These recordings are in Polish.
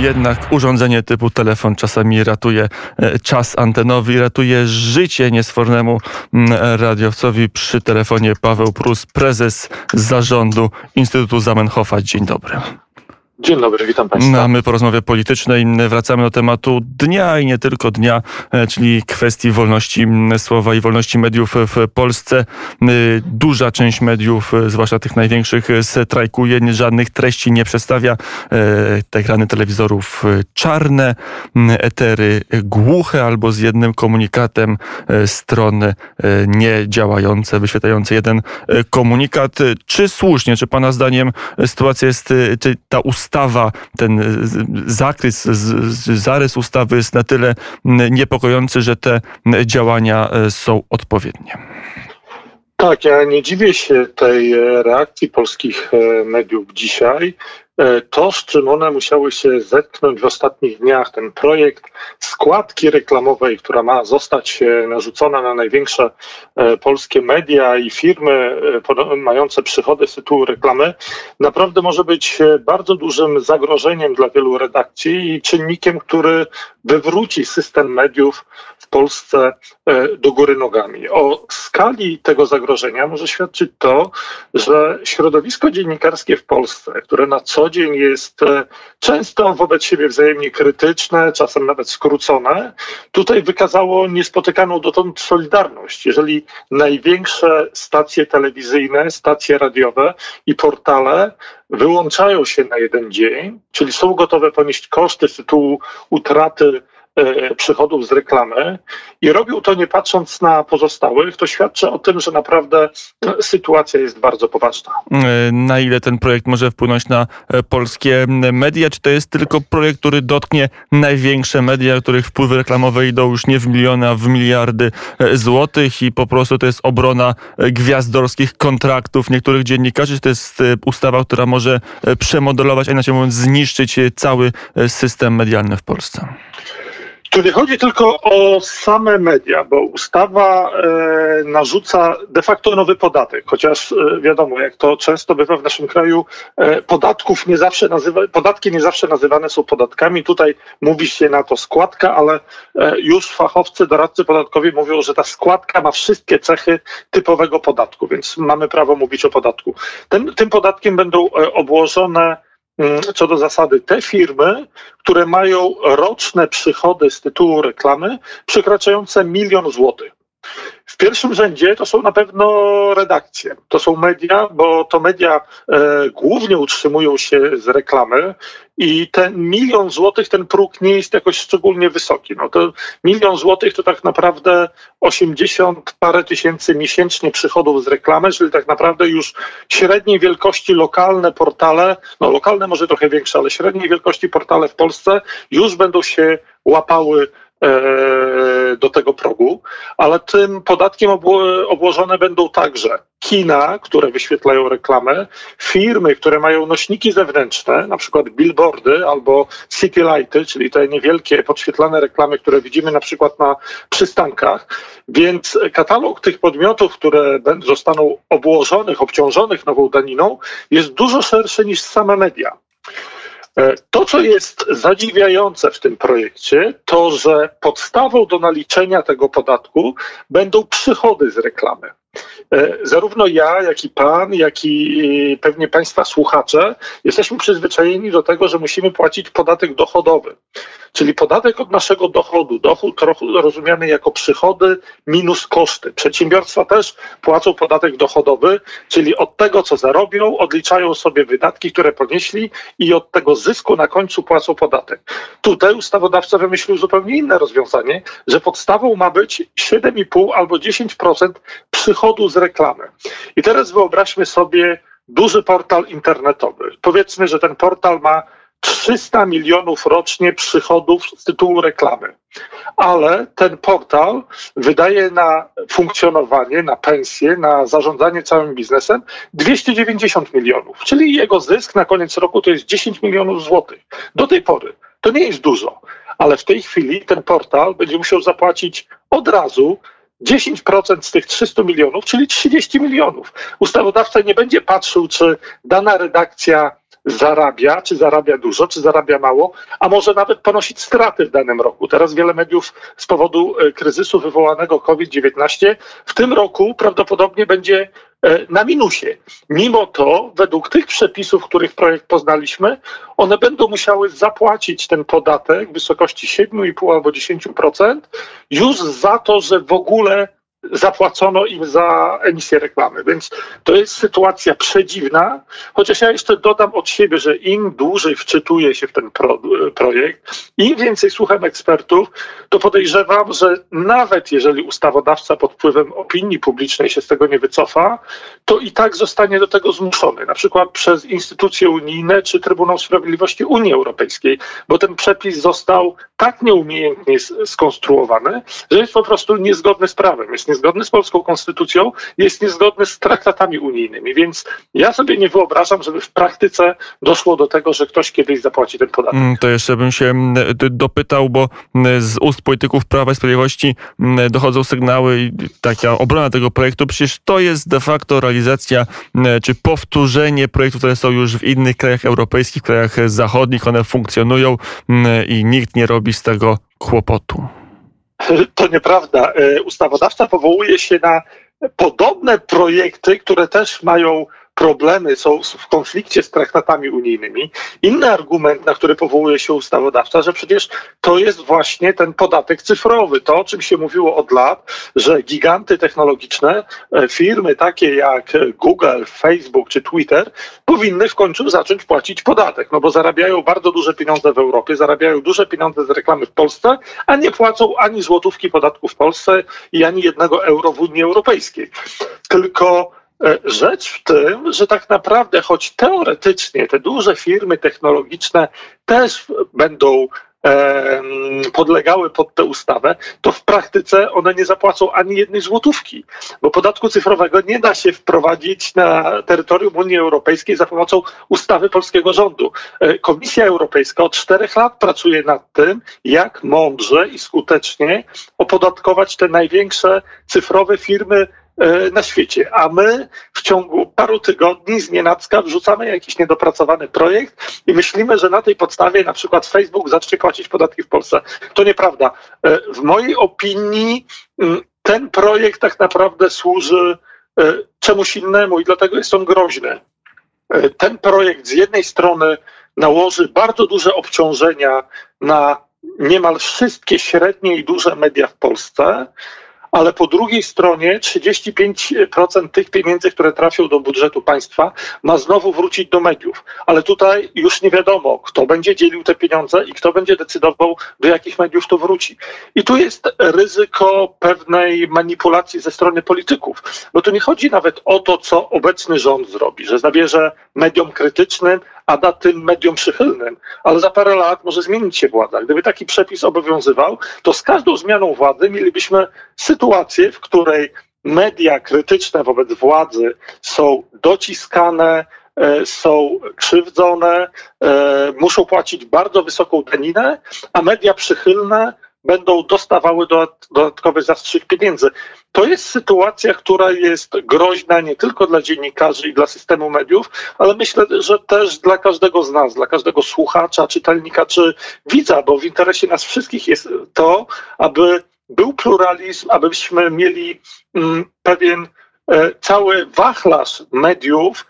Jednak urządzenie typu telefon czasami ratuje e, czas antenowy, ratuje życie niesfornemu mm, radiowcowi. Przy telefonie Paweł Prus, prezes zarządu Instytutu Zamenhofa. Dzień dobry. Dzień dobry, witam Państwa. No, a my po rozmowie politycznej wracamy do tematu dnia i nie tylko dnia, e, czyli kwestii wolności słowa i wolności mediów w Polsce. E, duża część mediów, e, zwłaszcza tych największych, strajkuje, żadnych treści nie przedstawia. Te ekrany telewizorów czarne, etery głuche albo z jednym komunikatem, strony niedziałające, wyświetlające jeden komunikat. Czy słusznie, czy Pana zdaniem sytuacja jest, czy ta ustawa ustawa, ten zakres, zarys ustawy jest na tyle niepokojący, że te działania e, są odpowiednie. Tak, ja nie dziwię się tej e, reakcji polskich e, mediów dzisiaj. E, to, z czym one musiały się zetknąć w ostatnich dniach, ten projekt składki reklamowej, która ma zostać e, narzucona na największe e, polskie media i firmy mające przychody z tytułu reklamy, naprawdę może być bardzo dużym zagrożeniem dla wielu redakcji i czynnikiem, który wywróci system mediów w Polsce do góry nogami. O skali tego zagrożenia może świadczyć to, że środowisko dziennikarskie w Polsce, które na co dzień jest e, często wobec siebie wzajemnie krytyczne, czasem nawet skrócone, tutaj wykazało niespotykaną dotąd solidarność. Jeżeli największe stacje telewizyjne, stacje radiowe i portale wyłączają się na jeden dzień, czyli są gotowe ponieść koszty z tytułu utraty przychodów z reklamy i robił to nie patrząc na pozostałych, to świadczy o tym, że naprawdę sytuacja jest bardzo poważna. E, na ile ten projekt może wpłynąć na e, polskie media? Czy to jest tylko projekt, który dotknie największe media, których wpływy reklamowe idą już nie w miliony, a w miliardy złotych i po prostu to jest obrona gwiazdorskich kontraktów niektórych dziennikarzy? Czy to jest ustawa, która może przemodelować, a inaczej mówiąc zniszczyć cały system medialny w Polsce? Tu nie chodzi tylko o same media, bo ustawa e, narzuca de facto nowy podatek, chociaż e, wiadomo, jak to często bywa w naszym kraju, e, podatków nie zawsze nazywa, podatki nie zawsze nazywane są podatkami. Tutaj mówi się na to składka, ale e, już fachowcy, doradcy podatkowi mówią, że ta składka ma wszystkie cechy typowego podatku, więc mamy prawo mówić o podatku. Ten, tym podatkiem będą e, obłożone co do zasady te firmy, które mają roczne przychody z tytułu reklamy przekraczające milion złotych. W pierwszym rzędzie to są na pewno redakcje, to są media, bo to media e, głównie utrzymują się z reklamy i ten milion złotych, ten próg nie jest jakoś szczególnie wysoki. No to milion złotych to tak naprawdę 80 parę tysięcy miesięcznie przychodów z reklamy, czyli tak naprawdę już średniej wielkości lokalne portale, no lokalne może trochę większe, ale średniej wielkości portale w Polsce już będą się łapały do tego progu, ale tym podatkiem obłożone będą także kina, które wyświetlają reklamę, firmy, które mają nośniki zewnętrzne, na przykład billboardy albo city lighty, czyli te niewielkie podświetlane reklamy, które widzimy na przykład na przystankach. Więc katalog tych podmiotów, które zostaną obłożonych, obciążonych nową daniną, jest dużo szerszy niż same media. E, to, co jest zadziwiające w tym projekcie, to że podstawą do naliczenia tego podatku będą przychody z reklamy. E, zarówno ja, jak i pan, jak i pewnie państwa słuchacze jesteśmy przyzwyczajeni do tego, że musimy płacić podatek dochodowy, czyli podatek od naszego dochodu. Dochód rozumiany jako przychody minus koszty. Przedsiębiorstwa też płacą podatek dochodowy, czyli od tego, co zarobią, odliczają sobie wydatki, które ponieśli i od tego zysku na końcu płacą podatek. Tutaj ustawodawca wymyślił zupełnie inne rozwiązanie, że podstawą ma być 7,5 albo 10% przychodu z reklamy. I teraz wyobraźmy sobie duży portal internetowy. Powiedzmy, że ten portal ma 300 milionów rocznie przychodów z tytułu reklamy. Ale ten portal wydaje na funkcjonowanie, na pensję, na zarządzanie całym biznesem 290 milionów, czyli jego zysk na koniec roku to jest 10 milionów złotych. Do tej pory to nie jest dużo, ale w tej chwili ten portal będzie musiał zapłacić od razu 10% z tych 300 milionów, czyli 30 milionów. Ustawodawca nie będzie patrzył, czy dana redakcja zarabia, czy zarabia dużo, czy zarabia mało, a może nawet ponosić straty w danym roku. Teraz wiele mediów z powodu e, kryzysu wywołanego COVID-19 w tym roku prawdopodobnie będzie na minusie. Mimo to, według tych przepisów, których projekt poznaliśmy, one będą musiały zapłacić ten podatek w wysokości 7,5 albo 10% już za to, że w ogóle zapłacono im za emisję reklamy. Więc to jest sytuacja przedziwna, chociaż ja jeszcze dodam od siebie, że im dłużej wczytuję się w ten pro, projekt, im więcej słucham ekspertów, to podejrzewam, że nawet jeżeli ustawodawca pod wpływem opinii publicznej się z tego nie wycofa, to i tak zostanie do tego zmuszony, na przykład przez instytucje unijne czy Trybunał Sprawiedliwości Unii Europejskiej, bo ten przepis został tak nieumiejętnie skonstruowany, że jest po prostu niezgodny z prawem. Jest niezgodny z polską konstytucją, jest niezgodny z traktatami unijnymi. Więc ja sobie nie wyobrażam, żeby w praktyce doszło do tego, że ktoś kiedyś zapłaci ten podatek. Mm, to jeszcze bym się mm, dopytał, bo mm, z ust polityków Prawa i Sprawiedliwości dochodzą sygnały i taka obrona tego projektu. Przecież to jest de facto realizacja czy powtórzenie projektów, które są już w innych krajach europejskich, krajach zachodnich. One funkcjonują i nikt nie robi z tego kłopotu. To nieprawda. E, ustawodawca powołuje się na podobne projekty, które też mają problemy, są w konflikcie z traktatami unijnymi. Inny argument, na który powołuje się ustawodawca, że przecież to jest właśnie ten podatek cyfrowy. To, o czym się mówiło od lat, że giganty technologiczne, e, firmy takie jak Google, Facebook czy Twitter powinny w końcu zacząć płacić podatek, no bo zarabiają bardzo duże pieniądze w Europie, zarabiają duże pieniądze z reklamy w Polsce, a nie płacą ani złotówki podatku w Polsce i ani jednego euro w Unii Europejskiej. Tylko E, rzecz w tym, że tak naprawdę, choć teoretycznie te duże firmy technologiczne też będą podlegały pod tę ustawę, to w praktyce one nie zapłacą ani jednej złotówki, bo podatku cyfrowego nie da się wprowadzić na terytorium Unii Europejskiej za pomocą ustawy polskiego rządu. E, Komisja Europejska od czterech lat pracuje nad tym, jak mądrze i skutecznie opodatkować te największe cyfrowe firmy E, na świecie, a my w ciągu paru tygodni z nienacka wrzucamy jakiś niedopracowany projekt i myślimy, że na tej podstawie na przykład Facebook zacznie płacić podatki w Polsce. To nieprawda. E, w mojej opinii ten projekt tak naprawdę służy e, czemuś innemu i dlatego jest on groźny. Ten projekt z jednej strony nałoży bardzo duże obciążenia na niemal wszystkie średnie i duże media w Polsce, ale po drugiej stronie 35% tych pieniędzy, które trafią do budżetu państwa, ma znowu wrócić do mediów. Ale tutaj już nie wiadomo, kto będzie dzielił te pieniądze i kto będzie decydował, do jakich mediów to wróci. I tu jest ryzyko pewnej manipulacji ze strony polityków, bo tu nie chodzi nawet o to, co obecny rząd zrobi, że zabierze mediom krytycznym, a da tym mediom przychylnym, ale za parę lat może zmienić się władza. Gdyby taki przepis obowiązywał, to z każdą zmianą władzy mielibyśmy sytuację, w której media krytyczne wobec władzy są dociskane, e, są krzywdzone, e, muszą płacić bardzo wysoką daninę, a media przychylne będą dostawały dodatkowy zastrzyk pieniędzy. To jest sytuacja, która jest groźna nie tylko dla dziennikarzy i dla systemu mediów, ale myślę, że też dla każdego z nas, dla każdego słuchacza, czytelnika czy widza, bo w interesie nas wszystkich jest to, aby był pluralizm, abyśmy mieli mm, pewien e, cały wachlarz mediów,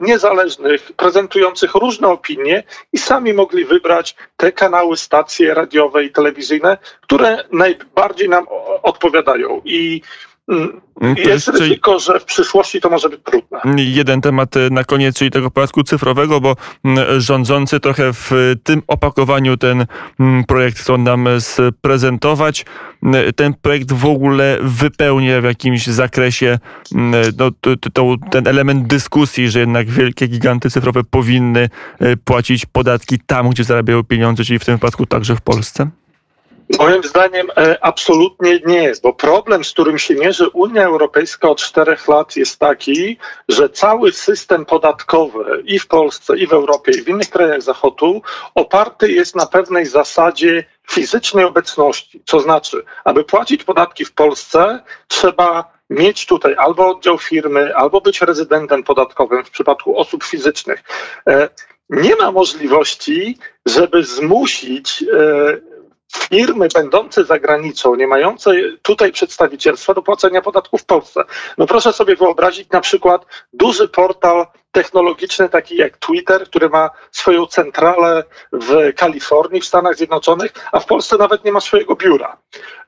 niezależnych, prezentujących różne opinie i sami mogli wybrać te kanały, stacje radiowe i telewizyjne, które najbardziej nam odpowiadają. I mm, mm, jest ryzyko, że w przyszłości to może być trudne. Jeden temat e, na koniec, czyli tego podatku cyfrowego, bo mm, rządzący trochę w tym opakowaniu ten projekt chcą nam sprezentować ten projekt w ogóle wypełnia w jakimś zakresie no, to, to, ten element dyskusji, że jednak wielkie giganty cyfrowe powinny płacić podatki tam, gdzie zarabiają pieniądze, czyli w tym wypadku także w Polsce? Moim zdaniem e, absolutnie nie jest, bo problem, z którym się mierzy Unia Europejska od czterech lat jest taki, że cały system podatkowy i w Polsce, i w Europie, i w innych krajach Zachodu oparty jest na pewnej zasadzie fizycznej obecności. Co znaczy, aby płacić podatki w Polsce, trzeba mieć tutaj albo oddział firmy, albo być rezydentem podatkowym w przypadku osób fizycznych, e, nie ma możliwości, żeby zmusić e, firmy będące za granicą, nie mające tutaj przedstawicielstwa do płacenia podatków w Polsce. No proszę sobie wyobrazić na przykład duży portal technologiczny, taki jak Twitter, który ma swoją centralę w Kalifornii, w Stanach Zjednoczonych, a w Polsce nawet nie ma swojego biura.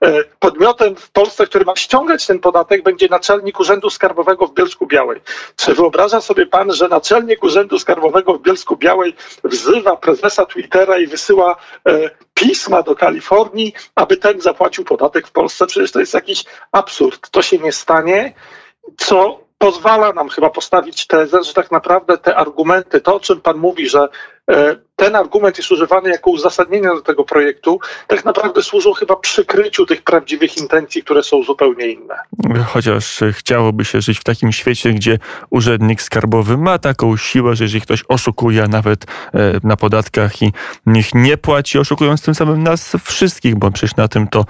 E, podmiotem w Polsce, który ma ściągać ten podatek, będzie naczelnik Urzędu Skarbowego w Bielsku Białej. Czy wyobraża sobie pan, że naczelnik Urzędu Skarbowego w Bielsku Białej wzywa prezesa Twittera i wysyła e, pisma do Kalifornii, aby ten zapłacił podatek w Polsce? Przecież to jest jakiś absurd. To się nie stanie. Co pozwala nam chyba postawić tezę, że tak naprawdę te argumenty, to o czym Pan mówi, że ten argument jest używany jako uzasadnienie do tego projektu, tak naprawdę służą chyba przykryciu tych prawdziwych intencji, które są zupełnie inne. Chociaż chciałoby się żyć w takim świecie, gdzie urzędnik skarbowy ma taką siłę, że jeżeli ktoś oszukuje nawet e, na podatkach i niech nie płaci, oszukując tym samym nas wszystkich, bo przecież na tym to e,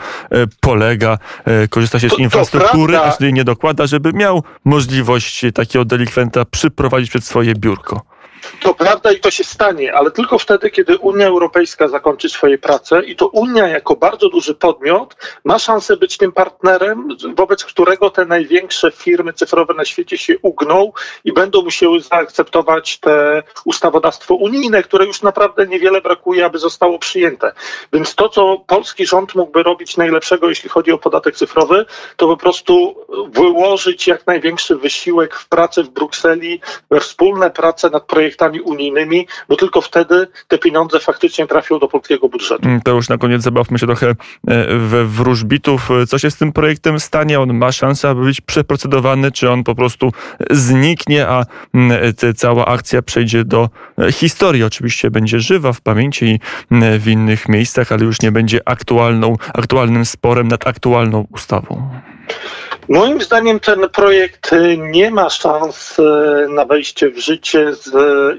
polega. E, korzysta się z infrastruktury, a wtedy nie dokłada, żeby miał możliwość takiego delikwenta przyprowadzić przed swoje biurko. To prawda i to się stanie, ale tylko wtedy, kiedy Unia Europejska zakończy swoje prace i to Unia jako bardzo duży podmiot ma szansę być tym partnerem, wobec którego te największe firmy cyfrowe na świecie się ugną i będą musiały zaakceptować te ustawodawstwo unijne, które już naprawdę niewiele brakuje, aby zostało przyjęte. Więc to, co polski rząd mógłby robić najlepszego, jeśli chodzi o podatek cyfrowy, to po prostu wyłożyć jak największy wysiłek w pracę w Brukseli, we wspólne prace nad projektem projektami unijnymi, bo tylko wtedy te pieniądze faktycznie trafią do polskiego budżetu. Mm, to już na koniec zabawmy się trochę e, we wróżbitów. Co się z tym projektem stanie? On ma szansę, aby być przeprocedowany, czy on po prostu zniknie, a mm, cała akcja przejdzie do e, historii. Oczywiście będzie żywa w pamięci i mm, w innych miejscach, ale już nie będzie aktualną, aktualnym sporem nad aktualną ustawą. Moim zdaniem ten projekt y, nie ma szans y, na wejście w życie z,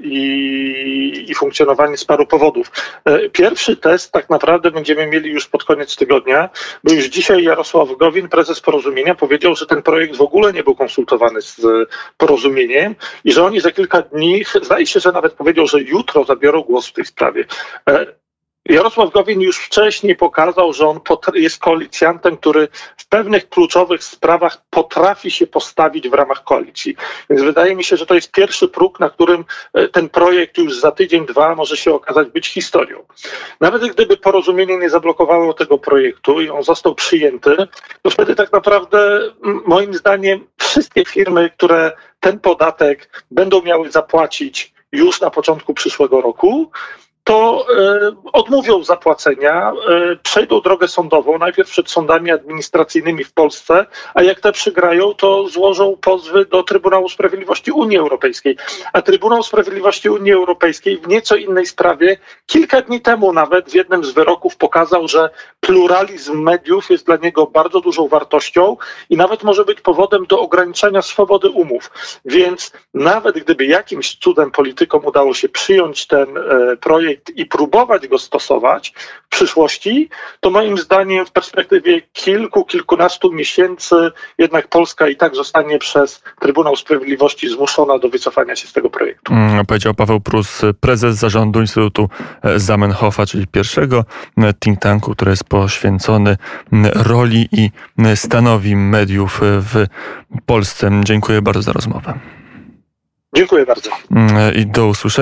i, i, funkcjonowanie z paru powodów. Y, pierwszy test tak naprawdę będziemy mieli już pod koniec tygodnia, bo już dzisiaj Jarosław Gowin, prezes porozumienia, powiedział, że ten projekt w ogóle nie był konsultowany z porozumieniem i że oni za kilka dni, zdaje się, że nawet powiedział, że jutro zabiorą głos w tej sprawie. Jarosław Gowin już wcześniej pokazał, że on jest koalicjantem, który w pewnych kluczowych sprawach potrafi się postawić w ramach koalicji. Więc wydaje mi się, że to jest pierwszy próg, na którym e, ten projekt już za tydzień, dwa może się okazać być historią. Nawet gdyby porozumienie nie zablokowało tego projektu i on został przyjęty, to wtedy tak naprawdę moim zdaniem wszystkie firmy, które ten podatek będą miały zapłacić już na początku przyszłego roku, to e, odmówią zapłacenia, e, przejdą drogę sądową, najpierw przed sądami administracyjnymi w Polsce, a jak te przygrają, to złożą pozwy do Trybunału Sprawiedliwości Unii Europejskiej. A Trybunał Sprawiedliwości Unii Europejskiej w nieco innej sprawie kilka dni temu nawet w jednym z wyroków pokazał, że pluralizm mediów jest dla niego bardzo dużą wartością i nawet może być powodem do ograniczania swobody umów. Więc nawet gdyby jakimś cudem politykom udało się przyjąć ten e, projekt, i próbować go stosować w przyszłości, to moim zdaniem w perspektywie kilku, kilkunastu miesięcy jednak Polska i tak zostanie przez Trybunał Sprawiedliwości zmuszona do wycofania się z tego projektu. Mm, powiedział Paweł Prus, prezes zarządu Instytutu Zamenhofa, czyli pierwszego think tanku, który jest poświęcony roli i stanowi mediów w Polsce. Dziękuję bardzo za rozmowę. Dziękuję bardzo. I do usłyszenia.